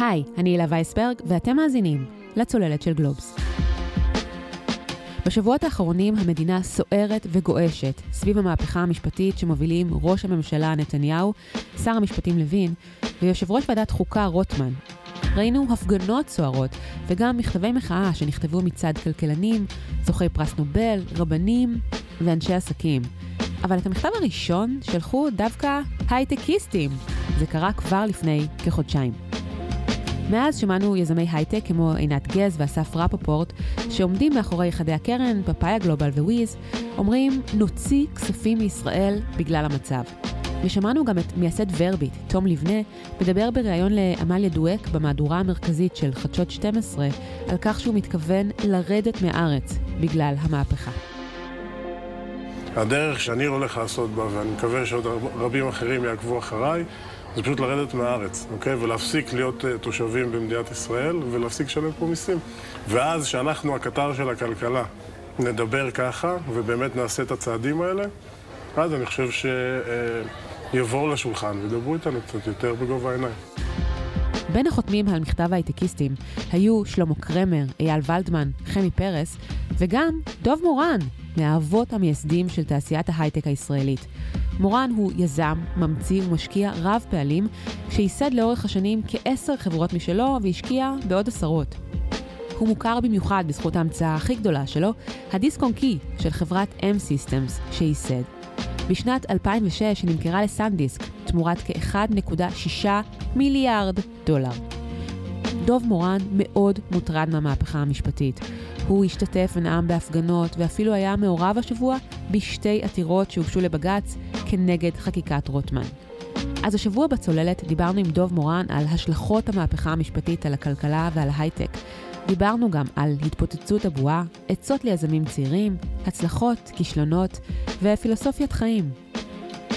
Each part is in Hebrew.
היי, אני הילה וייסברג, ואתם מאזינים לצוללת של גלובס. בשבועות האחרונים המדינה סוערת וגועשת סביב המהפכה המשפטית שמובילים ראש הממשלה נתניהו, שר המשפטים לוין ויושב ראש ועדת חוקה רוטמן. ראינו הפגנות סוערות וגם מכתבי מחאה שנכתבו מצד כלכלנים, זוכי פרס נובל, רבנים ואנשי עסקים. אבל את המכתב הראשון שלחו דווקא הייטקיסטים. זה קרה כבר לפני כחודשיים. מאז שמענו יזמי הייטק כמו עינת גז ואסף רפופורט, שעומדים מאחורי חדי הקרן, פאפאיה גלובל וויז, אומרים נוציא כספים מישראל בגלל המצב. ושמענו גם את מייסד ורביט, תום ליבנה, מדבר בריאיון לעמליה דואק במהדורה המרכזית של חדשות 12 על כך שהוא מתכוון לרדת מהארץ בגלל המהפכה. הדרך שאני הולך לעשות בה, ואני מקווה שעוד רבים אחרים יעקבו אחריי, זה פשוט לרדת מהארץ, אוקיי? ולהפסיק להיות uh, תושבים במדינת ישראל ולהפסיק לשלם פה מיסים. ואז, שאנחנו הקטר של הכלכלה, נדבר ככה, ובאמת נעשה את הצעדים האלה, אז אני חושב שיבואו uh, לשולחן וידברו איתנו קצת יותר בגובה העיניים. בין החותמים על מכתב ההייטקיסטים היו שלמה קרמר, אייל ולדמן, חמי פרס, וגם דוב מורן, מהאבות המייסדים של תעשיית ההייטק הישראלית. מורן הוא יזם, ממציא ומשקיע רב פעלים, שייסד לאורך השנים כעשר חברות משלו והשקיע בעוד עשרות. הוא מוכר במיוחד בזכות ההמצאה הכי גדולה שלו, הדיסק און קי של חברת M-Systems שייסד. בשנת 2006 היא נמכרה לסנדיסק תמורת כ-1.6 מיליארד דולר. דוב מורן מאוד מוטרד מהמהפכה המשפטית. הוא השתתף ונאם בהפגנות, ואפילו היה מעורב השבוע בשתי עתירות שהוגשו לבג"ץ כנגד חקיקת רוטמן. אז השבוע בצוללת דיברנו עם דוב מורן על השלכות המהפכה המשפטית על הכלכלה ועל ההייטק. דיברנו גם על התפוצצות הבועה, עצות ליזמים צעירים, הצלחות, כישלונות ופילוסופיית חיים.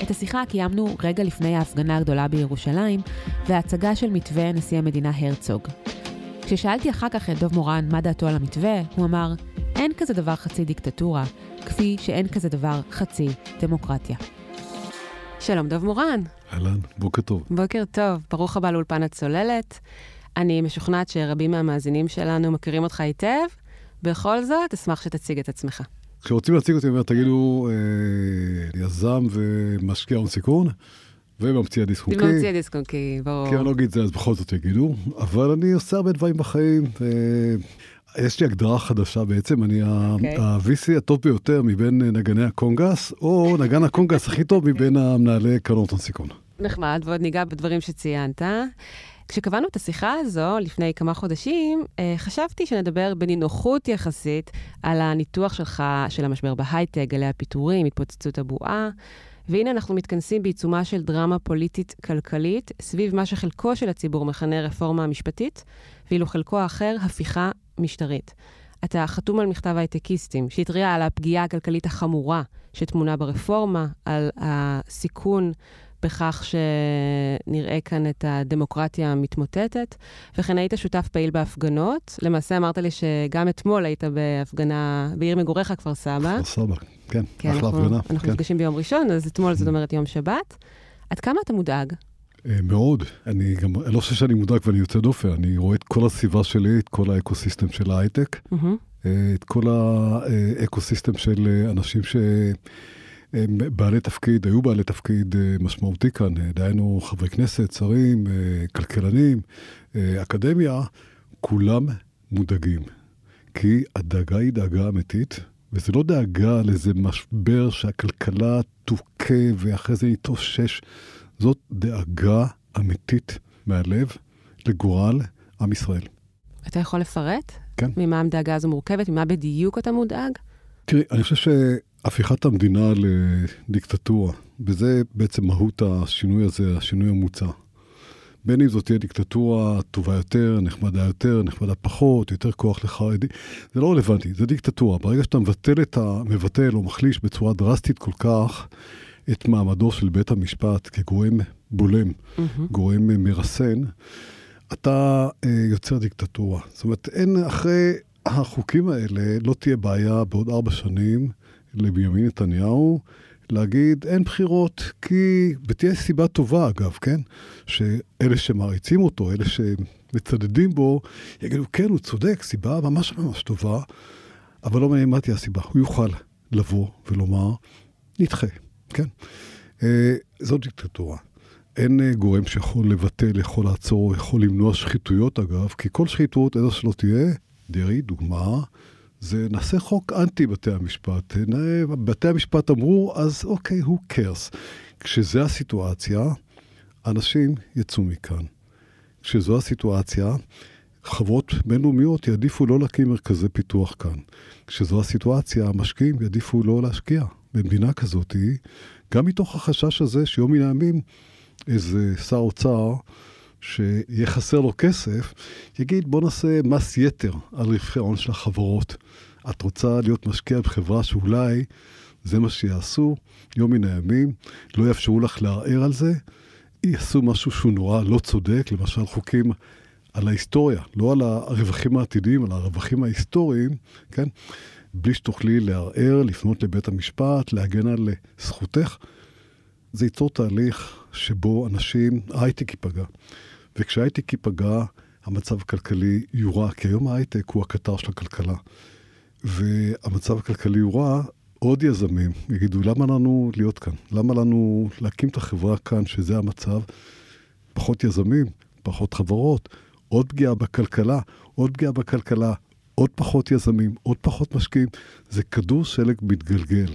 את השיחה קיימנו רגע לפני ההפגנה הגדולה בירושלים וההצגה של מתווה נשיא המדינה הרצוג. כששאלתי אחר כך את דוב מורן מה דעתו על המתווה, הוא אמר, אין כזה דבר חצי דיקטטורה, כפי שאין כזה דבר חצי דמוקרטיה. שלום דוב מורן. אהלן, בוקר טוב. בוקר טוב, ברוך הבא לאולפן הצוללת. אני משוכנעת שרבים מהמאזינים שלנו מכירים אותך היטב, בכל זאת, אשמח שתציג את עצמך. כשרוצים להציג אותי, תגידו, אה, יזם ומשקיע הון סיכון, וממציא הדיסק חוקי. וממציא הדיסק און קי, ברור. כי אני לא אגיד את זה, אז בכל זאת יגידו. אבל אני עושה הרבה דברים בחיים. ו... יש לי הגדרה חדשה בעצם, אני אוקיי. אוקיי. ה-VC הטוב ביותר מבין נגני הקונגס, או נגן הקונגס הכי טוב מבין המנהלי קרנות הון סיכון. נחמד, ועוד ניגע בדברים שציינת. כשקבענו את השיחה הזו לפני כמה חודשים, אה, חשבתי שנדבר בנינוחות יחסית על הניתוח שלך של המשבר בהייטק, גלי הפיטורים, התפוצצות הבועה. והנה אנחנו מתכנסים בעיצומה של דרמה פוליטית-כלכלית סביב מה שחלקו של הציבור מכנה רפורמה משפטית, ואילו חלקו האחר, הפיכה משטרית. אתה חתום על מכתב הייטקיסטים, שהתריע על הפגיעה הכלכלית החמורה שטמונה ברפורמה, על הסיכון בכך שנראה כאן את הדמוקרטיה המתמוטטת, וכן היית שותף פעיל בהפגנות. למעשה אמרת לי שגם אתמול היית בהפגנה בעיר מגוריך, כפר סבא. כפר סבא, כן, כן אחלה אנחנו, הפגנה. אנחנו כן. נפגשים ביום ראשון, אז אתמול זאת אומרת יום שבת. עד כמה אתה מודאג? אה, מאוד. אני גם, אני לא חושב שאני מודאג ואני יוצא דופן, אני רואה את כל הסביבה שלי, את כל האקוסיסטם של ההייטק, mm-hmm. את כל האקוסיסטם של אנשים ש... בעלי תפקיד, היו בעלי תפקיד אה, משמעותי כאן, אה, דהיינו חברי כנסת, שרים, אה, כלכלנים, אקדמיה, כולם מודאגים. כי הדאגה היא דאגה אמיתית, וזה לא דאגה לאיזה משבר שהכלכלה תוכה ואחרי זה יתאושש, זאת דאגה אמיתית מהלב לגורל עם ישראל. אתה יכול לפרט? כן. ממה הדאגה הזו מורכבת? ממה בדיוק אתה מודאג? תראי, אני חושב ש... הפיכת המדינה לדיקטטורה, וזה בעצם מהות השינוי הזה, השינוי המוצע. בין אם זאת תהיה דיקטטורה טובה יותר, נחמדה יותר, נחמדה פחות, יותר כוח לחרדי, זה לא רלוונטי, זה דיקטטורה. ברגע שאתה מבטל, את ה, מבטל או מחליש בצורה דרסטית כל כך את מעמדו של בית המשפט כגורם בולם, mm-hmm. גורם מרסן, אתה אה, יוצר דיקטטורה. זאת אומרת, אין אחרי החוקים האלה, לא תהיה בעיה בעוד ארבע שנים. לבנימין נתניהו להגיד אין בחירות, כי, ותהיה סיבה טובה אגב, כן? שאלה שמעריצים אותו, אלה שמצדדים בו, יגידו, כן, הוא צודק, סיבה ממש ממש טובה, אבל לא מעניין מה תהיה הסיבה. הוא יוכל לבוא ולומר, נדחה, כן? אה, זאת דיקטטורה. אין אה, גורם שיכול לבטל, יכול לעצור, יכול למנוע שחיתויות אגב, כי כל שחיתות, איזה שלא תהיה, דרעי, דוגמה, זה נעשה חוק אנטי בתי המשפט. בתי המשפט אמרו, אז אוקיי, הוא קרס. כשזו הסיטואציה, אנשים יצאו מכאן. כשזו הסיטואציה, חברות בינלאומיות יעדיפו לא להקים מרכזי פיתוח כאן. כשזו הסיטואציה, המשקיעים יעדיפו לא להשקיע. במדינה כזאת, גם מתוך החשש הזה שיום מן הימים איזה שר אוצר שיהיה חסר לו כסף, יגיד בוא נעשה מס יתר על רווחי ההון של החברות. את רוצה להיות משקיע בחברה שאולי זה מה שיעשו יום מן הימים, לא יאפשרו לך לערער על זה, יעשו משהו שהוא נורא לא צודק, למשל חוקים על ההיסטוריה, לא על הרווחים העתידיים, על הרווחים ההיסטוריים, כן? בלי שתוכלי לערער, לפנות לבית המשפט, להגן על זכותך. זה ייצור תהליך שבו אנשים, ההייטק ייפגע. וכשההייטק ייפגע, המצב הכלכלי יורע, כי היום ההייטק הוא הקטר של הכלכלה. והמצב הכלכלי יורע, עוד יזמים יגידו, למה לנו להיות כאן? למה לנו להקים את החברה כאן, שזה המצב? פחות יזמים, פחות חברות, עוד פגיעה בכלכלה, עוד פגיעה בכלכלה, עוד פחות יזמים, עוד פחות משקיעים. זה כדור שלג מתגלגל,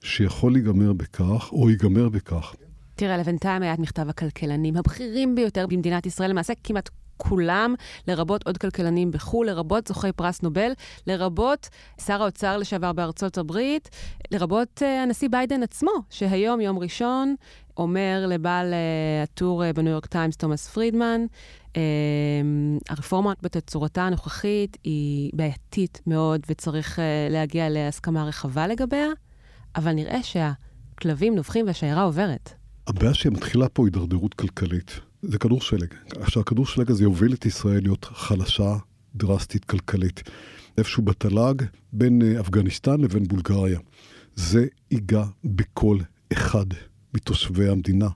שיכול להיגמר בכך, או ייגמר בכך. תראה, לבינתיים היה את מכתב הכלכלנים הבכירים ביותר במדינת ישראל, למעשה כמעט כולם, לרבות עוד כלכלנים בחו"ל, לרבות זוכי פרס נובל, לרבות שר האוצר לשעבר בארצות הברית, לרבות אה, הנשיא ביידן עצמו, שהיום, יום ראשון, אומר לבעל אה, הטור אה, בניו יורק טיימס, תומאס פרידמן, הרפורמה בתצורתה הנוכחית היא בעייתית מאוד וצריך אה, להגיע להסכמה רחבה לגביה, אבל נראה שהכלבים נובחים והשיירה עוברת. הבעיה שמתחילה פה הידרדרות כלכלית. זה כדור שלג. עכשיו, הכדור שלג הזה יוביל את ישראל להיות חלשה, דרסטית, כלכלית. איפשהו בתל"ג, בין אה, אפגניסטן לבין בולגריה. זה ייגע בכל אחד מתושבי המדינה,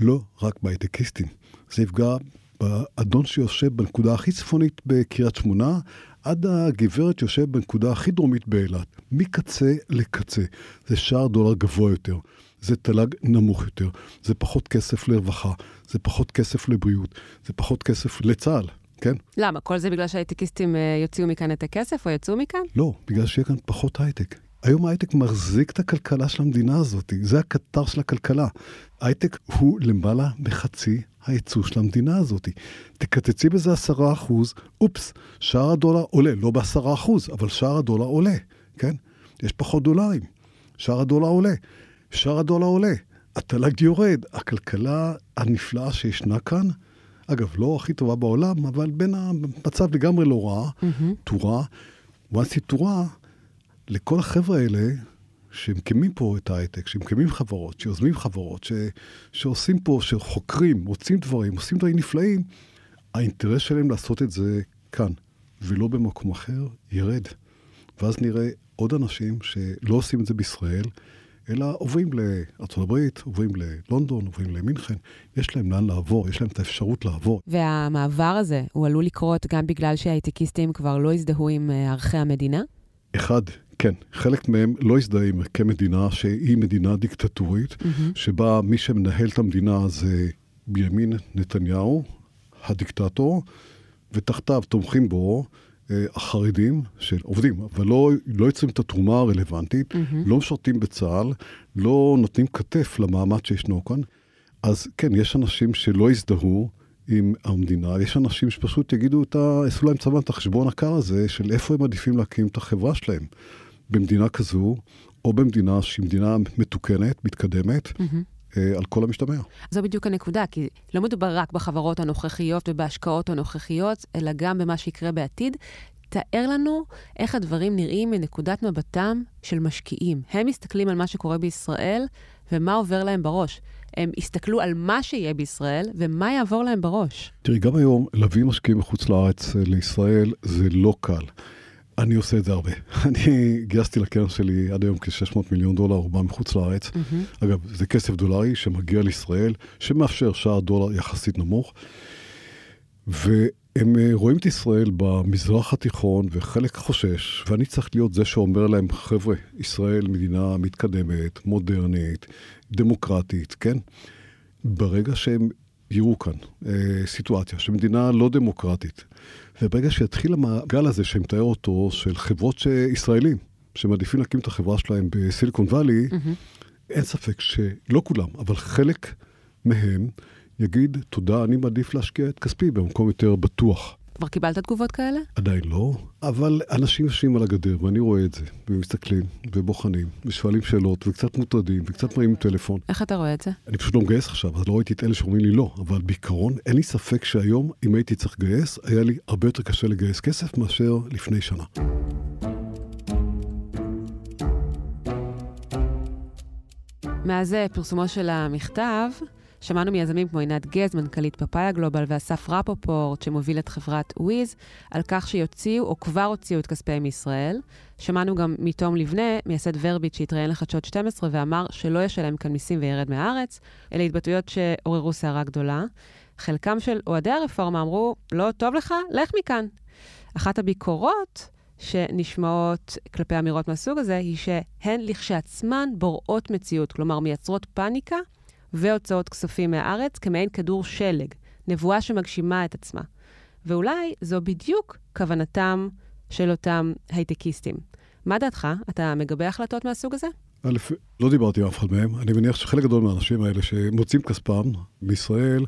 לא רק בהייטקיסטים. זה יפגע באדון שיושב בנקודה הכי צפונית בקריית שמונה, עד הגברת שיושב בנקודה הכי דרומית באילת. מקצה לקצה. זה שער דולר גבוה יותר. זה תל"ג נמוך יותר, זה פחות כסף לרווחה, זה פחות כסף לבריאות, זה פחות כסף לצה"ל, כן? למה? כל זה בגלל שהייטקיסטים אה, יוציאו מכאן את הכסף או יצאו מכאן? לא, בגלל שיהיה כאן פחות הייטק. היום ההייטק מחזיק את הכלכלה של המדינה הזאת, זה הקטר של הכלכלה. הייטק הוא למעלה מחצי הייצוא של המדינה הזאת. תקצצי בזה עשרה אחוז, אופס, שער הדולר עולה, לא בעשרה אחוז, אבל שער הדולר עולה, כן? יש פחות דולרים, שער הדולר עולה. שער הדולר עולה, התל"ג יורד, הכלכלה הנפלאה שישנה כאן, אגב, לא הכי טובה בעולם, אבל בין המצב לגמרי לא רע, תורה, once היא תורה, לכל החבר'ה האלה, שמקימים פה את ההייטק, שמקימים חברות, שיוזמים חברות, ש, שעושים פה, שחוקרים, רוצים דברים, עושים דברים נפלאים, האינטרס שלהם לעשות את זה כאן, ולא במקום אחר, ירד. ואז נראה עוד אנשים שלא עושים את זה בישראל, אלא עוברים לארה"ב, עוברים ללונדון, עוברים למינכן, יש להם לאן לעבור, יש להם את האפשרות לעבור. והמעבר הזה, הוא עלול לקרות גם בגלל שההייטקיסטים כבר לא הזדהו עם אה, ערכי המדינה? אחד, כן. חלק מהם לא הזדהה עם ערכי מדינה שהיא מדינה דיקטטורית, mm-hmm. שבה מי שמנהל את המדינה זה בנימין נתניהו, הדיקטטור, ותחתיו תומכים בו אה, החרדים שעובדים, אבל לא, לא יוצרים את התרומה הרלוונטית, mm-hmm. לא משרתים בצה"ל, לא נותנים כתף למאמץ שישנו כאן. אז כן, יש אנשים שלא יזדהו עם המדינה, יש אנשים שפשוט יגידו, את ה... יעשו להם צבא את החשבון הקר הזה של איפה הם עדיפים להקים את החברה שלהם. במדינה כזו, או במדינה שהיא מדינה מתוקנת, מתקדמת, mm-hmm. על כל המשתמע. זו בדיוק הנקודה, כי לא מדובר רק בחברות הנוכחיות ובהשקעות הנוכחיות, אלא גם במה שיקרה בעתיד. תאר לנו איך הדברים נראים מנקודת מבטם של משקיעים. הם מסתכלים על מה שקורה בישראל ומה עובר להם בראש. הם יסתכלו על מה שיהיה בישראל ומה יעבור להם בראש. תראי, גם היום להביא משקיעים מחוץ לארץ אה, לישראל זה לא קל. אני עושה את זה הרבה. אני גייסתי לקרן שלי עד היום כ-600 מיליון דולר, רובם מחוץ לארץ. Mm-hmm. אגב, זה כסף דולרי שמגיע לישראל, שמאפשר שער דולר יחסית נמוך. והם אה, רואים את ישראל במזרח התיכון, וחלק חושש, ואני צריך להיות זה שאומר להם, חבר'ה, ישראל מדינה מתקדמת, מודרנית, דמוקרטית, כן? ברגע שהם יראו כאן אה, סיטואציה שמדינה לא דמוקרטית, וברגע שיתחיל המעגל הזה שמתאר אותו, של חברות ישראלים, שמעדיפים להקים את החברה שלהם בסיליקון וואלי, mm-hmm. אין ספק שלא כולם, אבל חלק מהם יגיד, תודה, אני מעדיף להשקיע את כספי במקום יותר בטוח. כבר קיבלת תגובות כאלה? עדיין לא, אבל אנשים יושבים על הגדר, ואני רואה את זה, ומסתכלים, ובוחנים, ושואלים שאלות, וקצת מוטרדים, וקצת מראים טלפון. איך אתה רואה את זה? אני פשוט לא מגייס עכשיו, אז לא ראיתי את אלה שאומרים לי לא, אבל בעיקרון, אין לי ספק שהיום, אם הייתי צריך לגייס, היה לי הרבה יותר קשה לגייס כסף מאשר לפני שנה. מאז פרסומו של המכתב, שמענו מיזמים כמו עינת גז, מנכ"לית פאפאיה גלובל, ואסף רפופורט, שמוביל את חברת וויז, על כך שיוציאו או כבר הוציאו את כספיהם מישראל. שמענו גם מתום לבנה, מייסד ורביט, שהתראיין לחדשות 12 ואמר שלא ישלם כאן מיסים וירד מהארץ. אלה התבטאויות שעוררו סערה גדולה. חלקם של אוהדי הרפורמה אמרו, לא טוב לך? לך מכאן. אחת הביקורות שנשמעות כלפי אמירות מהסוג הזה, היא שהן לכשעצמן בוראות מציאות, כלומר מייצרות פאניקה והוצאות כספים מהארץ כמעין כדור שלג, נבואה שמגשימה את עצמה. ואולי זו בדיוק כוונתם של אותם הייטקיסטים. מה דעתך? אתה מגבה החלטות מהסוג הזה? א', לא דיברתי עם אף אחד מהם. אני מניח שחלק גדול מהאנשים האלה שמוצאים כספם בישראל,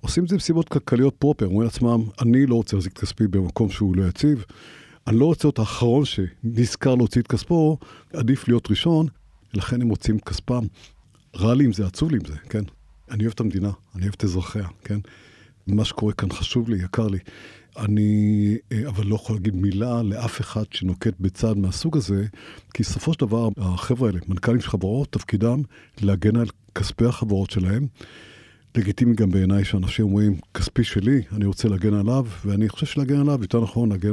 עושים את זה מסיבות כלכליות פרופר. אומרים לעצמם, אני לא רוצה להחזיק את כספי במקום שהוא לא יציב. אני לא רוצה להיות האחרון שנזכר להוציא את כספו, עדיף להיות ראשון, לכן הם מוצאים כספם. רע לי עם זה, עצוב לי עם זה, כן? אני אוהב את המדינה, אני אוהב את אזרחיה, כן? מה שקורה כאן חשוב לי, יקר לי. אני אה, אבל לא יכול להגיד מילה לאף אחד שנוקט בצעד מהסוג הזה, כי בסופו של דבר, החבר'ה האלה, מנכ"לים של חברות, תפקידם להגן על כספי החברות שלהם. לגיטימי גם בעיניי שאנשים אומרים, כספי שלי, אני רוצה להגן עליו, ואני חושב שלהגן עליו יותר נכון להגן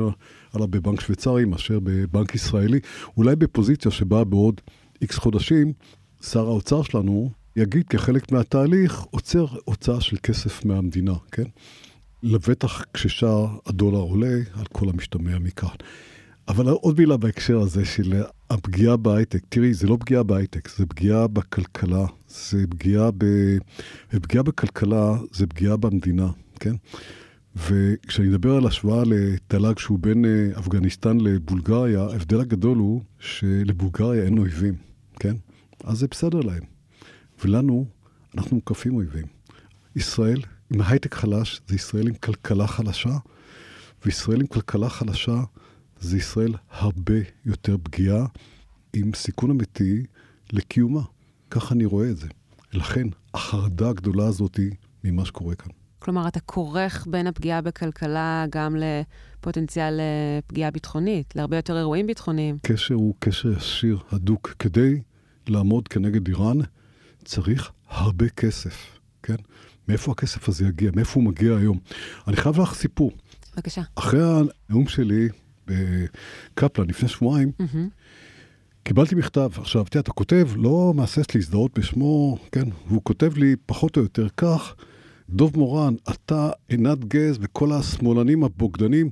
עליו בבנק שוויצרי מאשר בבנק ישראלי, אולי בפוזיציה שבה בעוד איקס חודשים שר האוצר שלנו יגיד כחלק מהתהליך, עוצר הוצאה של כסף מהמדינה, כן? לבטח כששער הדולר עולה, על כל המשתמע מכאן. אבל עוד מילה בהקשר הזה של הפגיעה בהייטק. תראי, זה לא פגיעה בהייטק, זה פגיעה בכלכלה. זה פגיעה ב... ופגיעה בכלכלה זה פגיעה במדינה, כן? וכשאני מדבר על השוואה לתל"ג שהוא בין אה, אפגניסטן לבולגריה, ההבדל הגדול הוא שלבולגריה אין אויבים, כן? אז זה בסדר להם. ולנו, אנחנו מוקפים אויבים. ישראל עם הייטק חלש, זה ישראל עם כלכלה חלשה, וישראל עם כלכלה חלשה, זה ישראל הרבה יותר פגיעה, עם סיכון אמיתי לקיומה. ככה אני רואה את זה. לכן, החרדה הגדולה הזאת היא ממה שקורה כאן. כלומר, אתה כורך בין הפגיעה בכלכלה גם לפוטנציאל אה, פגיעה ביטחונית, להרבה יותר אירועים ביטחוניים. קשר הוא קשר ישיר, הדוק. כדי לעמוד כנגד איראן, צריך הרבה כסף, כן? מאיפה הכסף הזה יגיע? מאיפה הוא מגיע היום? אני חייב לך סיפור. בבקשה. אחרי הנאום שלי בקפלן לפני שבועיים, mm-hmm. קיבלתי מכתב. עכשיו, תראה, אתה כותב, לא מהסס להזדהות בשמו, כן? והוא כותב לי פחות או יותר כך, דוב מורן, אתה, עינת גז וכל השמאלנים הבוגדנים,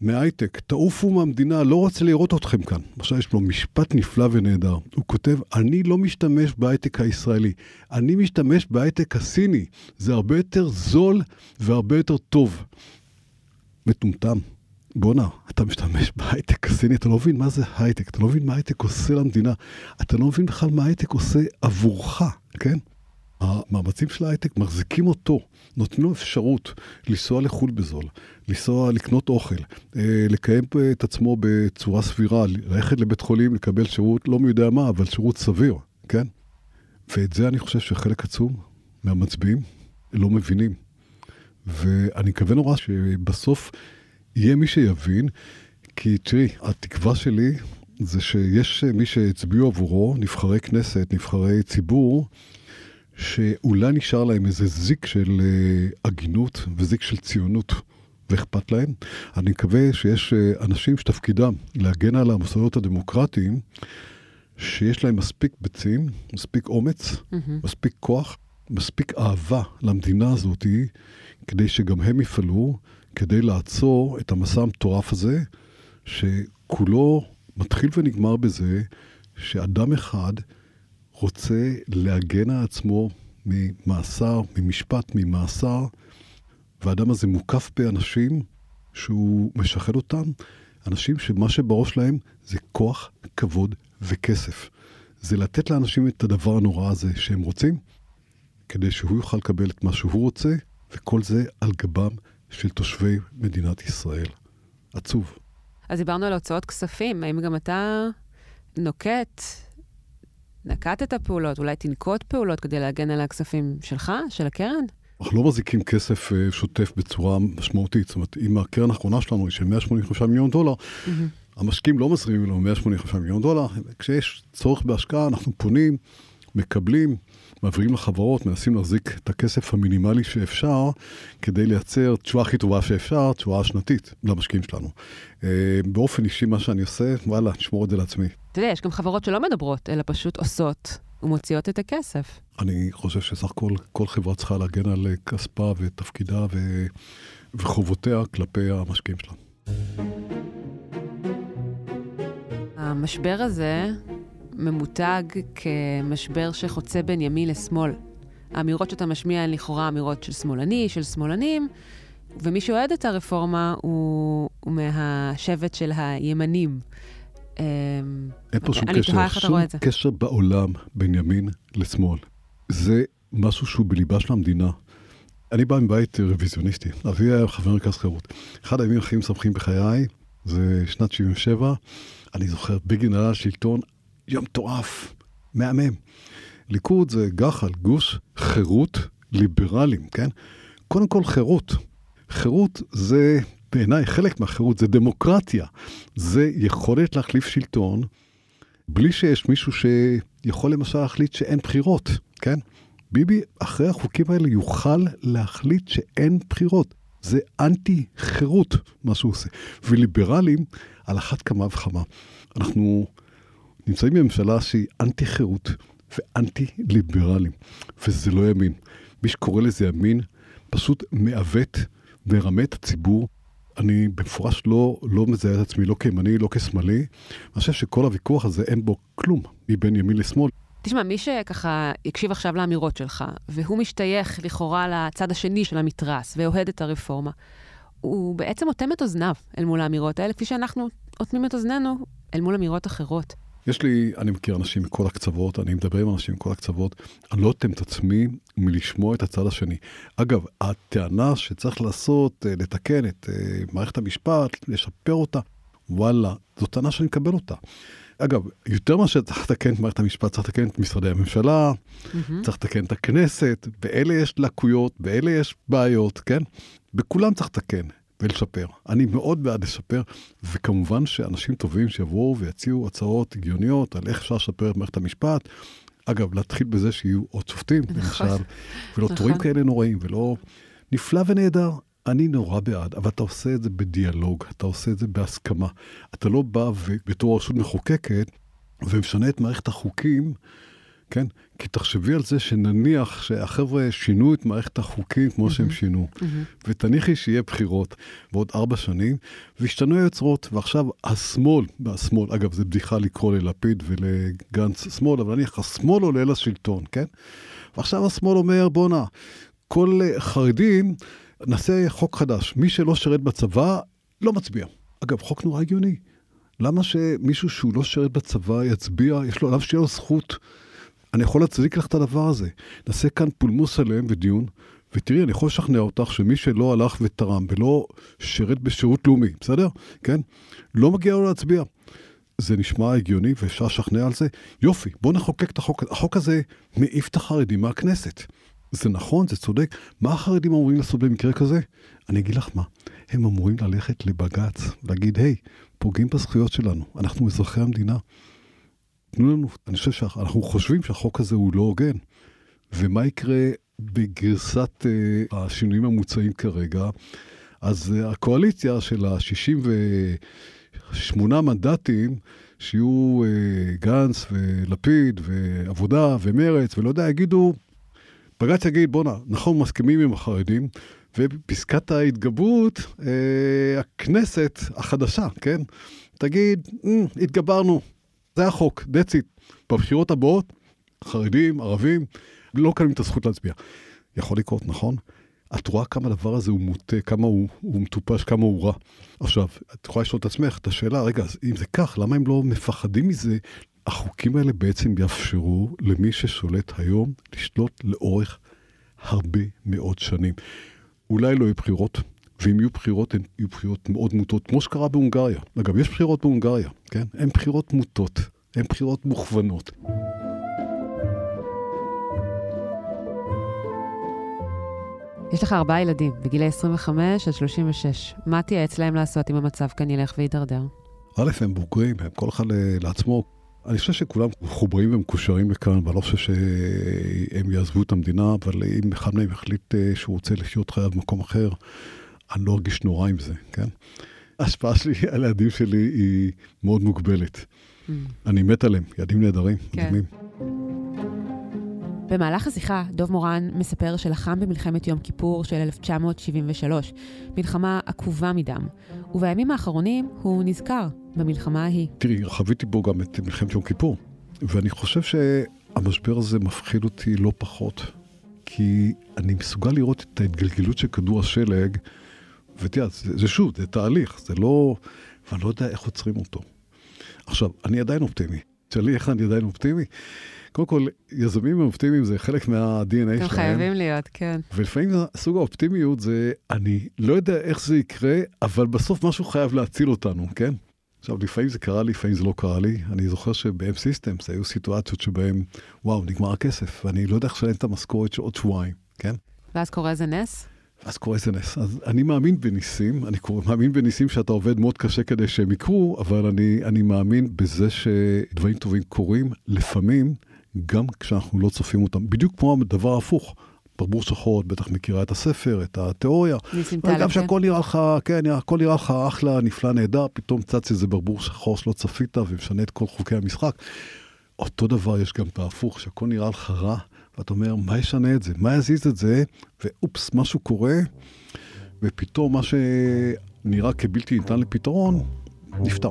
מהייטק, תעופו מהמדינה, לא רוצה לראות אתכם כאן. עכשיו יש לו משפט נפלא ונהדר. הוא כותב, אני לא משתמש בהייטק הישראלי, אני משתמש בהייטק הסיני. זה הרבה יותר זול והרבה יותר טוב. מטומטם. בואנה, אתה משתמש בהייטק הסיני, אתה לא מבין מה זה הייטק, אתה לא מבין מה הייטק עושה למדינה, אתה לא מבין בכלל מה הייטק עושה עבורך, כן? המאמצים של ההייטק מחזיקים אותו, נותנים לו אפשרות לנסוע לחו"ל בזול, לנסוע לקנות אוכל, אה, לקיים את עצמו בצורה סבירה, ללכת לבית חולים, לקבל שירות לא מי יודע מה, אבל שירות סביר, כן? ואת זה אני חושב שחלק עצום מהמצביעים לא מבינים. ואני מקווה נורא שבסוף יהיה מי שיבין, כי תראי, התקווה שלי זה שיש מי שהצביעו עבורו, נבחרי כנסת, נבחרי ציבור, שאולי נשאר להם איזה זיק של uh, הגינות וזיק של ציונות. ואכפת להם. אני מקווה שיש אה, אנשים שתפקידם להגן על המוסדות הדמוקרטיים, שיש להם מספיק ביצים, מספיק אומץ, mm-hmm. מספיק כוח, מספיק אהבה למדינה הזאת, כדי שגם הם יפעלו, כדי לעצור את המסע המטורף הזה, שכולו מתחיל ונגמר בזה שאדם אחד רוצה להגן על עצמו ממאסר, ממשפט, ממאסר, והאדם הזה מוקף באנשים שהוא משחד אותם, אנשים שמה שבראש שלהם זה כוח, כבוד וכסף. זה לתת לאנשים את הדבר הנורא הזה שהם רוצים, כדי שהוא יוכל לקבל את מה שהוא רוצה, וכל זה על גבם של תושבי מדינת ישראל. עצוב. אז דיברנו על הוצאות כספים, האם גם אתה נוקט, נקטת פעולות, אולי תנקוט פעולות כדי להגן על הכספים שלך, של הקרן? אנחנו לא מחזיקים כסף אה, שוטף בצורה משמעותית. זאת אומרת, אם הקרן האחרונה שלנו היא של 185 מיליון דולר, mm-hmm. המשקיעים לא מזרימים לנו 185 מיליון דולר. כשיש צורך בהשקעה, אנחנו פונים, מקבלים, מעבירים לחברות, מנסים להחזיק את הכסף המינימלי שאפשר, כדי לייצר תשואה הכי טובה שאפשר, תשואה שנתית למשקיעים שלנו. אה, באופן אישי, מה שאני עושה, וואלה, נשמור את זה לעצמי. אתה יודע, יש גם חברות שלא מדברות, אלא פשוט עושות ומוציאות את הכסף. אני חושב שסך הכל, כל חברה צריכה להגן על כספה ותפקידה ו... וחובותיה כלפי המשקיעים שלה. המשבר הזה ממותג כמשבר שחוצה בין ימין לשמאל. האמירות שאתה משמיע הן לכאורה אמירות של שמאלני, של שמאלנים, ומי שאוהד את הרפורמה הוא, הוא מהשבט של הימנים. אמ, אין פה שום קשר, שום קשר בעולם בין ימין לשמאל. זה משהו שהוא בליבה של המדינה. אני בא מבית רוויזיוניסטי, אבי היה חבר מרכז חירות. אחד הימים הכי משמחים בחיי זה שנת 77, אני זוכר, בגין עלה לשלטון, יום מטורף, מהמם. ליכוד זה גחל, גוש חירות ליברלים, כן? קודם כל חירות. חירות זה, בעיניי, חלק מהחירות זה דמוקרטיה. זה יכולת להחליף שלטון בלי שיש מישהו שיכול למשל להחליט שאין בחירות, כן? ביבי, אחרי החוקים האלה, יוכל להחליט שאין בחירות. זה אנטי חירות, מה שהוא עושה. וליברלים, על אחת כמה וכמה. אנחנו נמצאים בממשלה שהיא אנטי חירות ואנטי ליברלים, וזה לא ימין. מי שקורא לזה ימין, פשוט מעוות מרמה את הציבור. אני במפורש לא, לא מזהה את עצמי לא כימני, לא כשמאלי. אני חושב שכל הוויכוח הזה אין בו כלום מבין ימין לשמאל. תשמע, מי שככה יקשיב עכשיו לאמירות שלך, והוא משתייך לכאורה לצד השני של המתרס, ואוהד את הרפורמה, הוא בעצם אוטם את אוזניו אל מול האמירות האלה, כפי שאנחנו אוטמים את אוזנינו אל מול אמירות אחרות. יש לי, אני מכיר אנשים מכל הקצוות, אני מדבר עם אנשים מכל הקצוות, אני לא אוטם את עצמי מלשמוע את הצד השני. אגב, הטענה שצריך לעשות, אה, לתקן את אה, מערכת המשפט, לשפר אותה, וואלה, זו טענה שאני מקבל אותה. אגב, יותר מאשר צריך לתקן את מערכת המשפט, צריך לתקן את משרדי הממשלה, mm-hmm. צריך לתקן את הכנסת, ואלה יש לקויות, ואלה יש בעיות, כן? בכולם צריך לתקן ולשפר. אני מאוד בעד לשפר, וכמובן שאנשים טובים שיבואו ויציעו הצעות הגיוניות על איך אפשר לשפר את מערכת המשפט. אגב, להתחיל בזה שיהיו עוד שופטים, נכון. למשל, ולא תורים נכון. כאלה נוראים, ולא... נפלא ונהדר. אני נורא בעד, אבל אתה עושה את זה בדיאלוג, אתה עושה את זה בהסכמה. אתה לא בא ובתור רשות מחוקקת ומשנה את מערכת החוקים, כן? כי תחשבי על זה שנניח שהחבר'ה שינו את מערכת החוקים כמו mm-hmm. שהם שינו, mm-hmm. ותניחי שיהיה בחירות בעוד ארבע שנים, והשתנו היוצרות, ועכשיו השמאל, והשמאל, אגב, זה בדיחה לקרוא ללפיד ולגנץ שמאל, אבל נניח השמאל עולה לשלטון, כן? ועכשיו השמאל אומר, בואנה, כל חרדים... נעשה חוק חדש, מי שלא שירת בצבא, לא מצביע. אגב, חוק נורא הגיוני. למה שמישהו שהוא לא שירת בצבא יצביע, יש לו, למה שתהיה לו זכות? אני יכול להצדיק לך את הדבר הזה. נעשה כאן פולמוס עליהם ודיון, ותראי, אני יכול לשכנע אותך שמי שלא הלך ותרם ולא שירת בשירות לאומי, בסדר? כן? לא מגיע לו להצביע. זה נשמע הגיוני ואפשר לשכנע על זה. יופי, בוא נחוקק את החוק. החוק הזה מעיף את החרדים מהכנסת. זה נכון, זה צודק. מה החרדים אמורים לעשות במקרה כזה? אני אגיד לך מה, הם אמורים ללכת לבג"ץ, להגיד, היי, פוגעים בזכויות שלנו, אנחנו אזרחי המדינה. תנו לנו, אני חושב שאנחנו חושבים שהחוק הזה הוא לא הוגן. ומה יקרה בגרסת uh, השינויים המוצעים כרגע? אז הקואליציה של ה-68 מנדטים, שיהיו אה, גנץ ולפיד ועבודה ומרץ ולא יודע, יגידו, בג"ץ יגיד, בואנה, נכון, מסכימים עם החרדים, ופסקת ההתגברות, אה, הכנסת החדשה, כן? תגיד, mm, התגברנו, זה החוק, that's it. בבחירות הבאות, חרדים, ערבים, לא קיימים את הזכות להצביע. יכול לקרות, נכון? את רואה כמה הדבר הזה הוא מוטה, כמה הוא, הוא מטופש, כמה הוא רע. עכשיו, את יכולה לשאול את עצמך את השאלה, רגע, אז אם זה כך, למה הם לא מפחדים מזה? החוקים האלה בעצם יאפשרו למי ששולט היום לשלוט לאורך הרבה מאוד שנים. אולי לא יהיו בחירות, ואם יהיו בחירות, הן יהיו בחירות מאוד מוטות, כמו שקרה בהונגריה. אגב, יש בחירות בהונגריה, כן? הן בחירות מוטות, הן בחירות מוכוונות. יש לך ארבעה ילדים, בגילי 25 עד 36. מה תייעץ להם לעשות אם המצב כאן ילך ויתדרדר? א', הם בוגרים, הם כל אחד לעצמו. אני חושב שכולם מחוברים ומקושרים לכאן, ואני לא חושב שהם יעזבו את המדינה, אבל אם אחד מהם יחליט אה, שהוא רוצה לחיות חייו במקום אחר, אני לא ארגיש נורא עם זה, כן? ההשפעה שלי על הילדים שלי היא מאוד מוגבלת. Mm. אני מת עליהם, ילדים נהדרים, כן. מדהימים. במהלך השיחה, דוב מורן מספר שלחם במלחמת יום כיפור של 1973, מלחמה עקובה מדם, ובימים האחרונים הוא נזכר במלחמה ההיא. תראי, חוויתי בו גם את מלחמת יום כיפור, ואני חושב שהמשבר הזה מפחיד אותי לא פחות, כי אני מסוגל לראות את ההתגלגלות של כדור השלג, ותראה, זה, זה שוב, זה תהליך, זה לא... ואני לא יודע איך עוצרים אותו. עכשיו, אני עדיין אופטימי. תשאלי איך אני עדיין אופטימי? קודם כל, יזמים אופטימיים זה חלק מה-DNA שלהם. הם חייבים להיות, כן. ולפעמים סוג האופטימיות זה, אני לא יודע איך זה יקרה, אבל בסוף משהו חייב להציל אותנו, כן? עכשיו, לפעמים זה קרה לי, לפעמים זה לא קרה לי. אני זוכר שב-M Systems היו סיטואציות שבהן, וואו, נגמר הכסף, ואני לא יודע איך לשלם את המשכורת של עוד שבועיים, כן? ואז קורה איזה נס? אז קורה איזה נס. אז אני מאמין בניסים, אני קורא, מאמין בניסים שאתה עובד מאוד קשה כדי שהם יקרו, אבל אני, אני מאמין בזה שדברים טובים קורים לפעמים גם כשאנחנו לא צופים אותם. בדיוק כמו הדבר ההפוך. ברבור שחור, את בטח מכירה את הספר, את התיאוריה. ניסים טלב, גם שהכל נראה לך, כן, הכל נראה לך אחלה, נפלא, נהדר, פתאום צץ איזה ברבור שחור שלא צפית ומשנה את כל חוקי המשחק. אותו דבר יש גם את ההפוך, שהכל נראה לך רע, ואתה אומר, מה ישנה את זה? מה יזיז את זה? ואופס, משהו קורה, ופתאום מה שנראה כבלתי ניתן לפתרון, נפתר.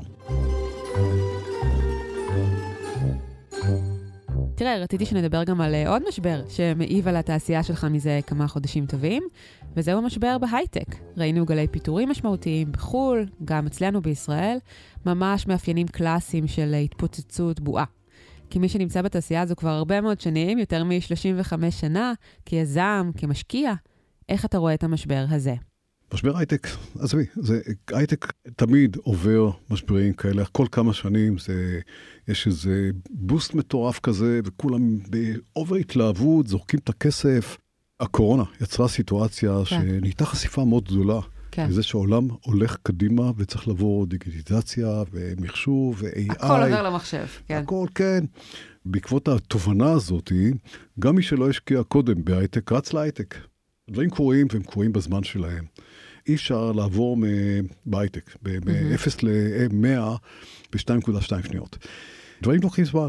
תראה, רציתי שנדבר גם על אה, עוד משבר שמעיב על התעשייה שלך מזה כמה חודשים טובים, וזהו המשבר בהייטק. ראינו גלי פיטורים משמעותיים בחו"ל, גם אצלנו בישראל, ממש מאפיינים קלאסיים של התפוצצות בועה. כמי שנמצא בתעשייה הזו כבר הרבה מאוד שנים, יותר מ-35 שנה, כיזם, כמשקיע, איך אתה רואה את המשבר הזה? משבר הייטק, עזבי, הייטק תמיד עובר משברים כאלה, כל כמה שנים זה, יש איזה boost מטורף כזה, וכולם ב over התלהבות, זורקים את הכסף. הקורונה יצרה סיטואציה כן. שנהייתה חשיפה מאוד גדולה. כן. לזה שהעולם הולך קדימה וצריך לבוא דיגיטיזציה ומחשוב ו-AI. הכל עובר למחשב, כן. הכל, כן. בעקבות התובנה הזאת, גם מי שלא השקיע קודם בהייטק, רץ להייטק. דברים קורים והם קורים בזמן שלהם. אי אפשר לעבור בהייטק, מ-0 ל-100 ב-2.2 שניות. דברים לוקחים זמן.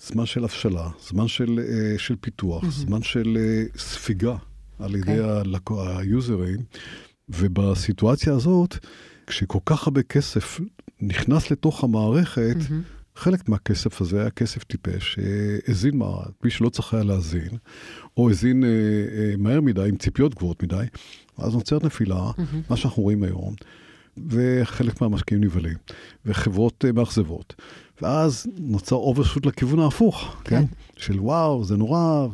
זמן של הבשלה, זמן של, uh, של פיתוח, mm-hmm. זמן של uh, ספיגה על ידי okay. אוקיי. היוזרים, ובסיטואציה הזאת, כשכל כך הרבה כסף נכנס לתוך המערכת, mm-hmm. חלק מהכסף הזה היה כסף טיפש, האזין מה, מי שלא צריך היה להאזין, או האזין אה, אה, מהר מדי, עם ציפיות גבוהות מדי, אז נוצרת נפילה, mm-hmm. מה שאנחנו רואים היום, וחלק מהמשקיעים נבהלים, וחברות אה, מאכזבות. ואז נוצר אוברשוט לכיוון ההפוך, כן? כן? של וואו, זה נורא,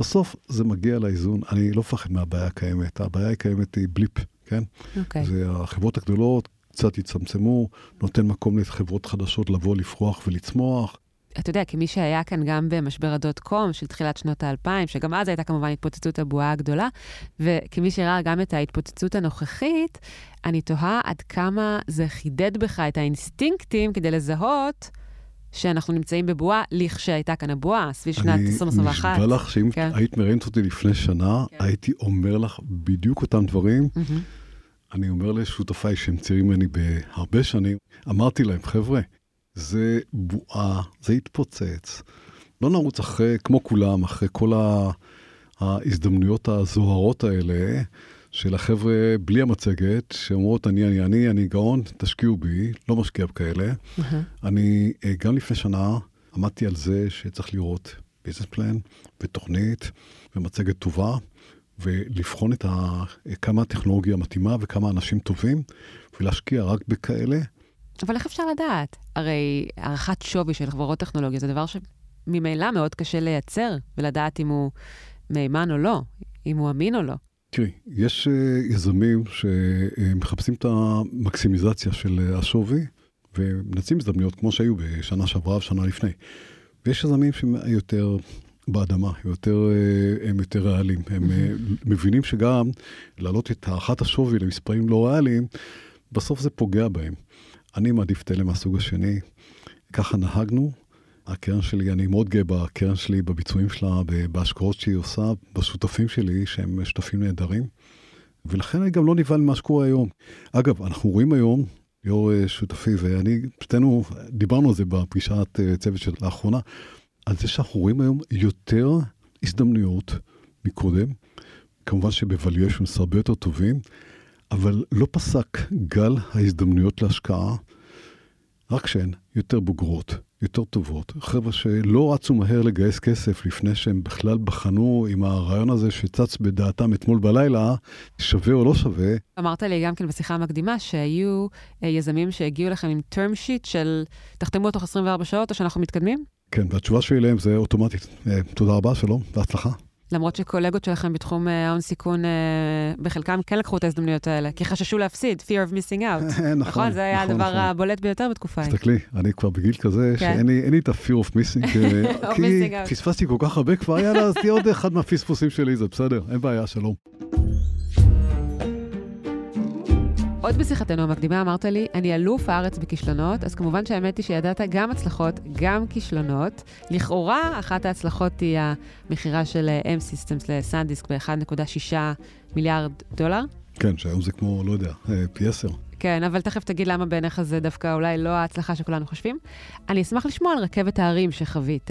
ובסוף זה מגיע לאיזון. אני לא מפחד מהבעיה הקיימת, הבעיה הקיימת היא בליפ, כן? אוקיי. זה החברות הגדולות קצת יצמצמו, נותן מקום לחברות חדשות לבוא, לפרוח ולצמוח. אתה יודע, כמי שהיה כאן גם במשבר הדוט קום של תחילת שנות האלפיים, שגם אז הייתה כמובן התפוצצות הבועה הגדולה, וכמי שראה גם את ההתפוצצות הנוכחית, אני תוהה עד כמה זה חידד בך את האינסטינקטים כדי לזהות שאנחנו נמצאים בבועה, לכשהייתה כאן הבועה, סביב שנת 2021. אני נשבע לך שאם כן. היית מראיינת אותי לפני שנה, כן. הייתי אומר לך בדיוק אותם דברים. Mm-hmm. אני אומר לשותפיי שהם צעירים ממני בהרבה שנים, אמרתי להם, חבר'ה, זה בועה, זה יתפוצץ. לא נרוץ אחרי, כמו כולם, אחרי כל ההזדמנויות הזוהרות האלה של החבר'ה בלי המצגת, שאומרות, אני, אני, אני, אני גאון, תשקיעו בי, לא משקיע בכאלה. Uh-huh. אני, אה, גם לפני שנה, עמדתי על זה שצריך לראות ביזנס פלן ותוכנית ומצגת טובה, ולבחון את ה, כמה הטכנולוגיה מתאימה וכמה אנשים טובים, ולהשקיע רק בכאלה. אבל איך אפשר לדעת? הרי הערכת שווי של חברות טכנולוגיה זה דבר שממילא מאוד קשה לייצר ולדעת אם הוא מהימן או לא, אם הוא אמין או לא. תראי, יש uh, יזמים שמחפשים את המקסימיזציה של השווי ומנצלים הזדמנויות כמו שהיו בשנה שעברה ושנה לפני. ויש יזמים שהם יותר באדמה, יותר, uh, הם יותר ריאליים. הם מבינים שגם להעלות את הערכת השווי למספרים לא ריאליים, בסוף זה פוגע בהם. אני מעדיף את אלה מהסוג השני. ככה נהגנו. הקרן שלי, אני מאוד גאה בקרן שלי, בביצועים שלה, בהשקעות שהיא עושה, בשותפים שלי, שהם שותפים נהדרים. ולכן אני גם לא נבהל ממה שקורה היום. אגב, אנחנו רואים היום, יו"ר אה, שותפי ואני, שתינו דיברנו על זה בפגישת אה, צוות של לאחרונה, על זה שאנחנו רואים היום יותר הזדמנויות מקודם. כמובן שבvaluations הרבה יותר טובים, אבל לא פסק גל ההזדמנויות להשקעה, רק שהן יותר בוגרות, יותר טובות. חבר'ה שלא רצו מהר לגייס כסף לפני שהם בכלל בחנו עם הרעיון הזה שצץ בדעתם אתמול בלילה, שווה או לא שווה. אמרת לי גם כן בשיחה המקדימה שהיו אה, יזמים שהגיעו לכם עם term sheet של תחתמו תוך 24 שעות או שאנחנו מתקדמים? כן, והתשובה שלי אליהם זה אוטומטית. אה, תודה רבה, שלום, בהצלחה. למרות שקולגות שלכם בתחום אה, ההון סיכון, אה, בחלקם כן לקחו את ההזדמנויות האלה, כי חששו להפסיד, fear of missing out. נכון, נכון. זה היה נכון, הדבר נכון. הבולט ביותר בתקופה ההיא. תסתכלי, אני כבר בגיל כזה, כן. שאין לי את ה-fear of missing, כי פספסתי כל כך הרבה כבר, יאללה, אז תהיה עוד אחד מהפספוסים שלי, זה בסדר, אין בעיה, שלום. עוד בשיחתנו המקדימה אמרת לי, אני אלוף הארץ בכישלונות, אז כמובן שהאמת היא שידעת גם הצלחות, גם כישלונות. לכאורה, אחת ההצלחות היא המכירה של אה, M-Systems לסנדיסק ב-1.6 מיליארד דולר. כן, שהיום זה כמו, לא יודע, אה, פי עשר. כן, אבל תכף תגיד למה בעיניך זה דווקא אולי לא ההצלחה שכולנו חושבים. אני אשמח לשמוע על רכבת ההרים שחווית,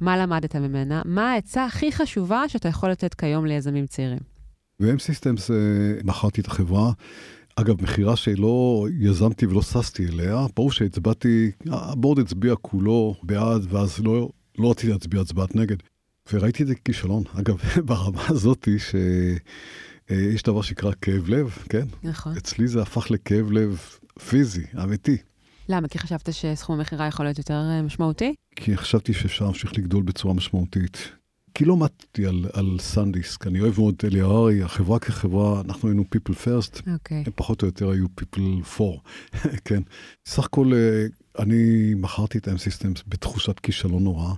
מה למדת ממנה, מה העצה הכי חשובה שאתה יכול לתת כיום ליזמים צעירים. ב-M-Systems אה, מכרתי את החברה. אגב, מכירה שלא יזמתי ולא ששתי אליה, ברור שהצבעתי, הבורד הצביע כולו בעד, ואז לא, לא רציתי להצביע הצבעת נגד. וראיתי את זה כישלון. אגב, ברמה הזאתי, שיש דבר שנקרא כאב לב, כן? נכון. אצלי זה הפך לכאב לב פיזי, אמיתי. למה? כי חשבת שסכום המכירה יכול להיות יותר אה, משמעותי? כי חשבתי שאפשר להמשיך לגדול בצורה משמעותית. כי לא מתתי על, על סנדיסק, אני אוהב מאוד את אלי הררי, החברה כחברה, אנחנו היינו people first, okay. אוקיי. הם פחות או יותר היו people for, כן. סך הכל אה, אני מכרתי את M-Systems בתחושת כישלון נורא.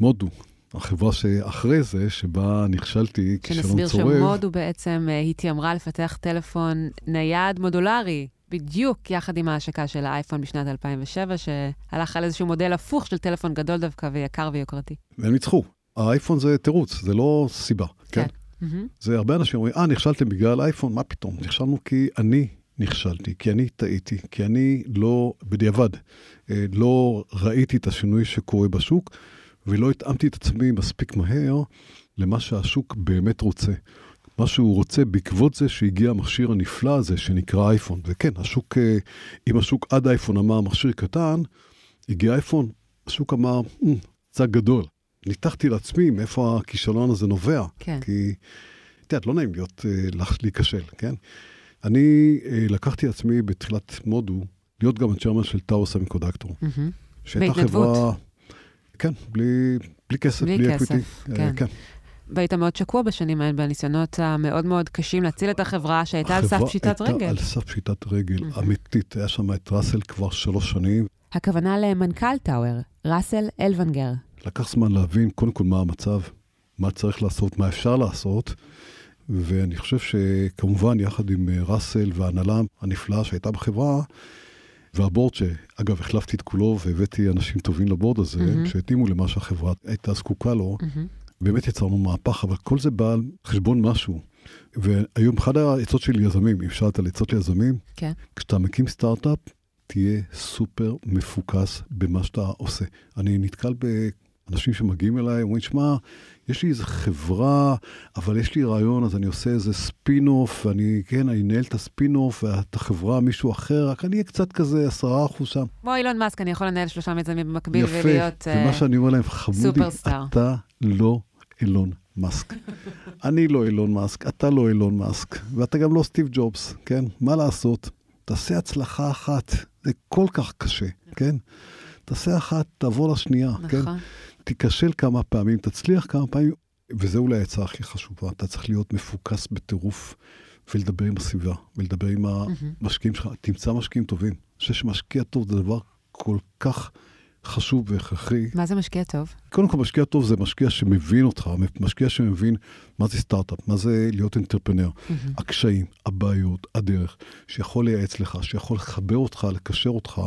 מודו, החברה שאחרי זה, שבה נכשלתי, כישלון צורב. שנסביר שמודו בעצם אה, התיימרה לפתח טלפון נייד מודולרי. בדיוק יחד עם ההשקה של האייפון בשנת 2007, שהלך על איזשהו מודל הפוך של טלפון גדול דווקא ויקר ויוקרתי. והם ניצחו. האייפון זה תירוץ, זה לא סיבה, כן? כן? Mm-hmm. זה הרבה אנשים אומרים, אה, נכשלתם בגלל אייפון, מה פתאום? נכשלנו כי אני נכשלתי, כי אני טעיתי, כי אני לא, בדיעבד, אה, לא ראיתי את השינוי שקורה בשוק, ולא התאמתי את עצמי מספיק מהר למה שהשוק באמת רוצה. מה שהוא רוצה בעקבות זה שהגיע המכשיר הנפלא הזה שנקרא אייפון. וכן, השוק, אה, אם השוק עד אייפון אמר מכשיר קטן, הגיע אייפון, השוק אמר, צג אמ, גדול. ניתחתי לעצמי מאיפה הכישלון הזה נובע. כן. כי, את יודעת, לא נעים להיות, אה, להיכשל, כן? אני אה, לקחתי לעצמי בתחילת מודו, להיות גם ה chairman של Tower Semiconductor. Mm-hmm. שהייתה חברה... כן, בלי, בלי כסף, בלי, בלי כסף, equity. כן. כן. והיית מאוד שקוע בשנים האלה, בניסיונות המאוד מאוד קשים להציל את החברה שהייתה על סף פשיטת רגל. החברה הייתה על סף פשיטת רגל. אמיתית. היה שם את ראסל כבר שלוש שנים. הכוונה למנכ"ל טאוור, ראסל אלוונגר. לקח זמן להבין קודם כל מה המצב, מה צריך לעשות, מה אפשר לעשות, ואני חושב שכמובן, יחד עם אה, ראסל וההנהלה הנפלאה שהייתה בחברה, והבורד, שאגב, החלפתי את כולו והבאתי אנשים טובים לבורד הזה, mm-hmm. שהתאימו למה שהחברה הייתה זקוקה לו, mm-hmm. באמת יצרנו מהפך, אבל כל זה בא על חשבון משהו. והיום אחד העצות של יזמים, אם שאלת על עצות ליזמים, כן. כשאתה מקים סטארט-אפ, תהיה סופר מפוקס במה שאתה עושה. אני נתקל באנשים שמגיעים אליי, אומרים, שמע, יש לי איזה חברה, אבל יש לי רעיון, אז אני עושה איזה ספין-אוף, ואני, כן, אני אנהל את הספין-אוף, ואת החברה מישהו אחר, רק אני אהיה קצת כזה עשרה אחוז שם. כמו אילון מאסק, אני יכול לנהל שלושה מיזמים במקביל יפה, ולהיות ומה אה, שאני אומר להם, חמודי, superstar. אתה לא אילון מאסק. אני לא אילון מאסק, אתה לא אילון מאסק, ואתה גם לא סטיב ג'ובס, כן? מה לעשות? תעשה הצלחה אחת, זה כל כך קשה, כן? תעשה אחת, תעבור לשנייה, כן? תיכשל כמה פעמים, תצליח כמה פעמים, וזה אולי העצה הכי חשובה, אתה צריך להיות מפוקס בטירוף ולדבר עם הסביבה, ולדבר עם המשקיעים שלך, תמצא משקיעים טובים. אני חושב שמשקיע טוב זה דבר כל כך חשוב והכרחי. מה זה משקיע טוב? קודם כל, משקיע טוב זה משקיע שמבין אותך, משקיע שמבין מה זה סטארט-אפ, מה זה להיות entrepreneur, הקשיים, הבעיות, הדרך, שיכול לייעץ לך, שיכול לחבר אותך, לקשר אותך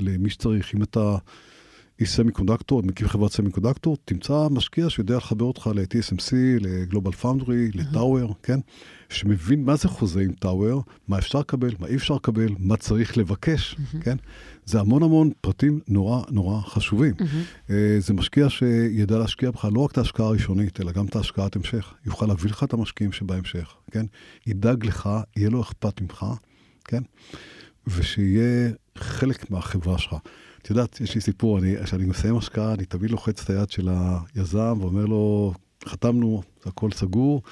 למי שצריך. אם אתה איש semiconductor, מקים חברת semiconductor, תמצא משקיע שיודע לחבר אותך ל-TSMC, ל Global Foundries, ל Tower, כן? שמבין מה זה חוזה עם Tower, מה אפשר לקבל, מה אי אפשר לקבל, מה צריך לבקש, כן? זה המון המון פרטים נורא נורא חשובים. אה, זה משקיע שידע להשקיע בך לא רק את ההשקעה הראשונית, אלא גם את ההשקעת המשך. יוכל להביא לך את המשקיעים שבהמשך, כן? ידאג לך, יהיה לו אכפת ממך, כן? ושיהיה חלק מהחברה שלך. את יודעת, יש לי סיפור, אני, כשאני מסיים השקעה, אני תמיד לוחץ את היד של היזם ואומר לו, חתמנו, הכל סגור,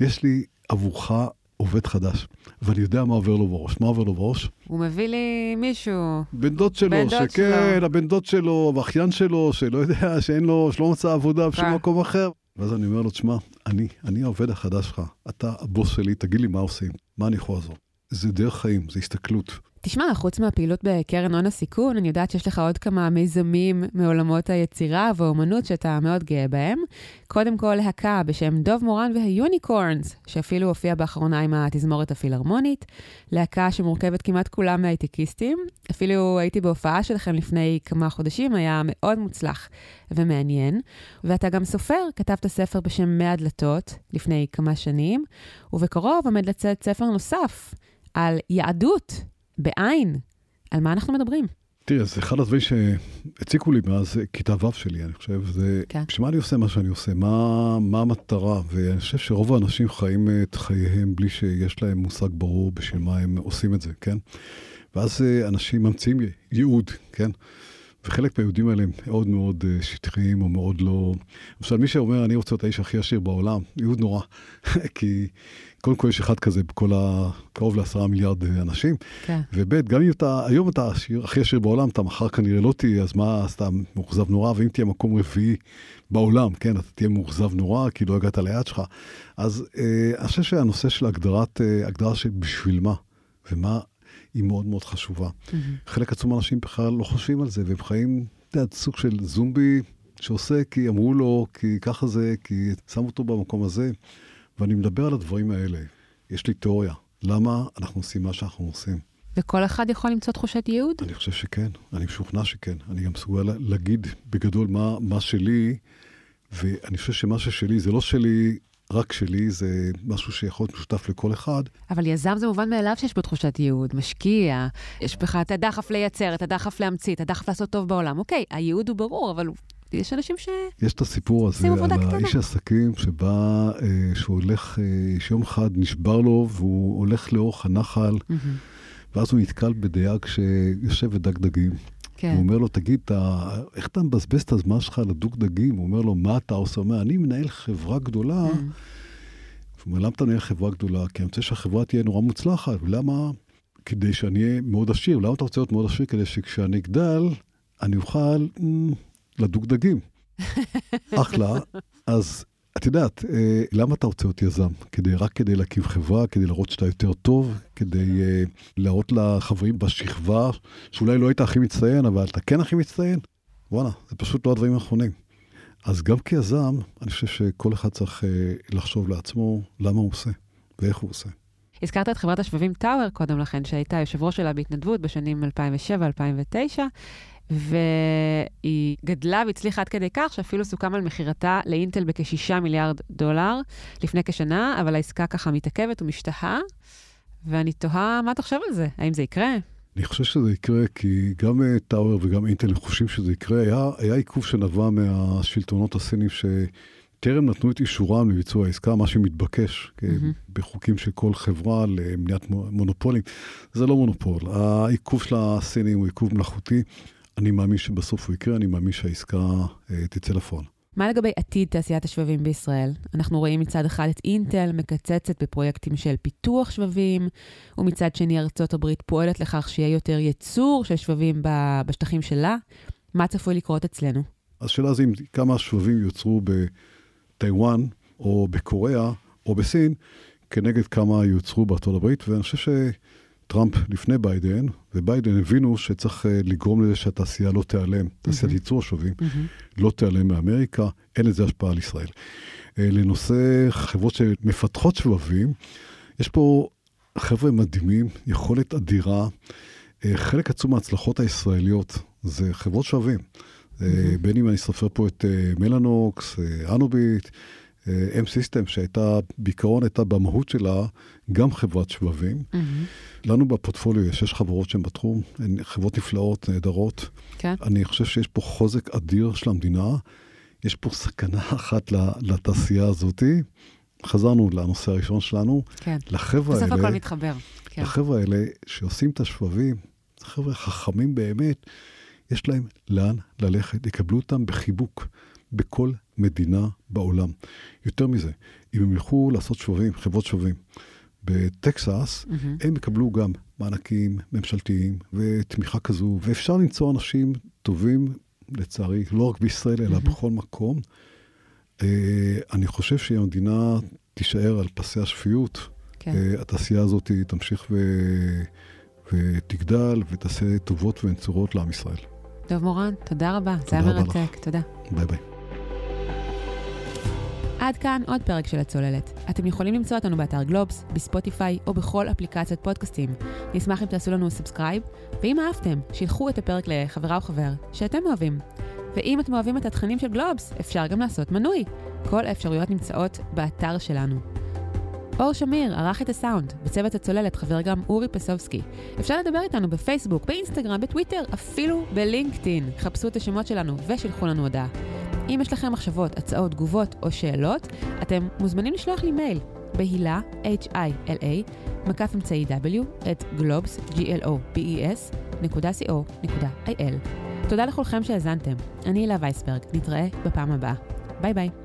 יש לי עבורך עובד חדש, ואני יודע מה עובר לו בראש. מה עובר לו בראש? הוא מביא לי מישהו. בן דוד שלו, בן דוד שכן, שלו. הבן דוד שלו, ואחיין שלו, שלא יודע, שאין לו, שלא מצא עבודה בשום כן. מקום אחר. ואז אני אומר לו, תשמע, אני, אני העובד החדש שלך, אתה הבוס שלי, תגיד לי מה עושים, מה אני יכול לעזור. זה דרך חיים, זה הסתכלות. תשמע, חוץ מהפעילות בקרן הון הסיכון, אני יודעת שיש לך עוד כמה מיזמים מעולמות היצירה והאומנות שאתה מאוד גאה בהם. קודם כל, להקה בשם דוב מורן והיוניקורנס, שאפילו הופיע באחרונה עם התזמורת הפילהרמונית. להקה שמורכבת כמעט כולה מהייטקיסטים. אפילו הייתי בהופעה שלכם לפני כמה חודשים, היה מאוד מוצלח ומעניין. ואתה גם סופר, כתבת ספר בשם 100 דלתות לפני כמה שנים, ובקרוב עומד לצאת ספר נוסף על יהדות. בעין. על מה אנחנו מדברים? תראה, זה אחד הדברים שהציקו לי מאז כיתה ו' שלי, אני חושב, זה, כן. בשביל מה אני עושה מה שאני עושה, מה, מה המטרה, ואני חושב שרוב האנשים חיים את חייהם בלי שיש להם מושג ברור בשביל מה הם עושים את זה, כן? ואז אה, אנשים ממציאים ייעוד, כן? וחלק מהיהודים האלה הם מאוד מאוד אה, שטחיים או מאוד לא... למשל, מי שאומר, אני רוצה להיות האיש הכי עשיר בעולם, ייעוד נורא. כי קודם כל יש אחד כזה בכל ה... קרוב לעשרה מיליארד אה, אנשים. כן. וב' גם אם אתה, היום אתה עשיר, הכי עשיר בעולם, אתה מחר כנראה לא תהיה, אז מה, אז אתה מאוכזב נורא, ואם תהיה מקום רביעי בעולם, כן, אתה תהיה מאוכזב נורא, כי לא הגעת ליעד שלך. אז אה, אני חושב שהנושא של הגדרת, אה, הגדרה של בשביל מה, ומה היא מאוד מאוד חשובה. חלק עצום מהאנשים בכלל לא חושבים על זה, והם חיים, אתה יודע, סוג של זומבי שעושה כי אמרו לו, כי ככה זה, כי שמו אותו במקום הזה, ואני מדבר על הדברים האלה. יש לי תיאוריה, למה אנחנו עושים מה שאנחנו עושים. וכל אחד יכול למצוא תחושת ייעוד? אני חושב שכן, אני משוכנע שכן. אני גם מסוגל לה- להגיד בגדול מה, מה שלי, ואני חושב שמה ששלי זה לא שלי, רק שלי, זה משהו שיכול להיות משותף לכל אחד. אבל יזם זה מובן מאליו שיש בו תחושת ייעוד, משקיע, יש בך את הדחף לייצר, את הדחף להמציא, את הדחף לעשות טוב בעולם. אוקיי, הייעוד הוא ברור, אבל יש אנשים ש... יש את הסיפור הזה על קטנה. האיש העסקים שבא, אה, שהוא הולך, אה, שיום אחד נשבר לו והוא הולך לאורך הנחל, ואז הוא נתקל בדייג שיושב ודג דגים. כן. הוא אומר לו, תגיד, אתה, איך אתה מבזבז את הזמן שלך לדוג דגים? הוא אומר לו, מה אתה עושה? הוא אומר, אני מנהל חברה גדולה. הוא אומר, למה אתה מנהל חברה גדולה? כי אני רוצה שהחברה תהיה נורא מוצלחת. ולמה? כדי שאני אהיה מאוד עשיר. למה אתה רוצה להיות מאוד עשיר? כדי שכשאני אגדל, אני אוכל אמ, לדוג דגים. אחלה. אז את יודעת, אה, למה אתה רוצה להיות יזם? כדי, רק כדי להקים חברה, כדי להראות שאתה יותר טוב, כדי אה, להראות לחברים בשכבה, שאולי לא היית הכי מצטיין, אבל אתה כן הכי מצטיין? וואלה, זה פשוט לא הדברים האחרונים. אז גם כיזם, אני חושב שכל אחד צריך אה, לחשוב לעצמו למה הוא עושה ואיך הוא עושה. הזכרת את חברת השבבים טאוור קודם לכן, שהייתה יושב ראש שלה בהתנדבות בשנים 2007-2009, והיא גדלה והצליחה עד כדי כך שאפילו סוכם על מכירתה לאינטל בכ-6 מיליארד דולר לפני כשנה, אבל העסקה ככה מתעכבת ומשתהה, ואני תוהה מה אתה חושב על זה, האם זה יקרה? אני חושב שזה יקרה, כי גם טאוור וגם אינטל חושבים שזה יקרה. היה, היה עיכוב שנבע מהשלטונות הסינים שטרם נתנו את אישורם לביצוע העסקה, מה שמתבקש mm-hmm. בחוקים של כל חברה למניעת מונופולים. זה לא מונופול. העיכוב של הסינים הוא עיכוב מלאכותי. אני מאמין שבסוף הוא יקרה, אני מאמין שהעסקה אה, תצא לפועל. מה לגבי עתיד תעשיית השבבים בישראל? אנחנו רואים מצד אחד את אינטל מקצצת בפרויקטים של פיתוח שבבים, ומצד שני ארצות הברית פועלת לכך שיהיה יותר ייצור של שבבים בשטחים שלה. מה צפוי לקרות אצלנו? השאלה זה אם כמה שבבים יוצרו בטיוואן, או בקוריאה, או בסין, כנגד כמה יוצרו בארצות הברית, ואני חושב ש... טראמפ לפני ביידן, וביידן הבינו שצריך אה, לגרום לזה שהתעשייה לא תיעלם, תעשיית mm-hmm. ייצור השווים, mm-hmm. לא תיעלם מאמריקה, אין לזה השפעה על ישראל. אה, לנושא חברות שמפתחות שבבים, יש פה חבר'ה מדהימים, יכולת אדירה. אה, חלק עצום מההצלחות הישראליות זה חברות שבבים. Mm-hmm. בין אם אני סופר פה את מלאנוקס, אנוביט, אם סיסטם, שהייתה, בעיקרון הייתה במהות שלה גם חברת שבבים. Mm-hmm. לנו בפורטפוליו יש שש חברות שהן בתחום, הן חברות נפלאות, נהדרות. כן. אני חושב שיש פה חוזק אדיר של המדינה. יש פה סכנה אחת לתעשייה הזאתי. חזרנו לנושא הראשון שלנו. כן. לחבר'ה האלה... בסוף הכל מתחבר. כן. לחבר'ה האלה שעושים את השבבים, חבר'ה חכמים באמת, יש להם לאן ללכת, יקבלו אותם בחיבוק. בכל מדינה בעולם. יותר מזה, אם הם ילכו לעשות שבבים, חברות שבבים, בטקסס, mm-hmm. הם יקבלו גם מענקים ממשלתיים ותמיכה כזו, ואפשר למצוא אנשים טובים, לצערי, לא רק בישראל, אלא mm-hmm. בכל מקום. Uh, אני חושב שאם המדינה תישאר על פסי השפיות, כן. uh, התעשייה הזאת תמשיך ו... ותגדל ותעשה טובות ונצורות לעם ישראל. דב מורן, תודה רבה, זה היה מרתק, תודה. ביי ביי. עד כאן עוד פרק של הצוללת. אתם יכולים למצוא אותנו באתר גלובס, בספוטיפיי או בכל אפליקציית פודקאסטים. נשמח אם תעשו לנו subscribe, ואם אהבתם, שילחו את הפרק לחברה או חבר שאתם אוהבים. ואם אתם אוהבים את התכנים של גלובס, אפשר גם לעשות מנוי. כל האפשרויות נמצאות באתר שלנו. אור שמיר ערך את הסאונד, בצוות הצוללת חבר גם אורי פסובסקי. אפשר לדבר איתנו בפייסבוק, באינסטגרם, בטוויטר, אפילו בלינקדאין. חפשו את השמות שלנו ושילחו לנו הודעה. אם יש לכם מחשבות, הצעות, תגובות או שאלות, אתם מוזמנים לשלוח לי מייל בהילה, H-I-L-A, מקף אמצעי W, את גלובס, G-L-O-B-E-S, נקודה co, נקודה il. תודה לכולכם שהאזנתם. אני הילה וייסברג, נתראה בפעם הבאה. ביי ביי.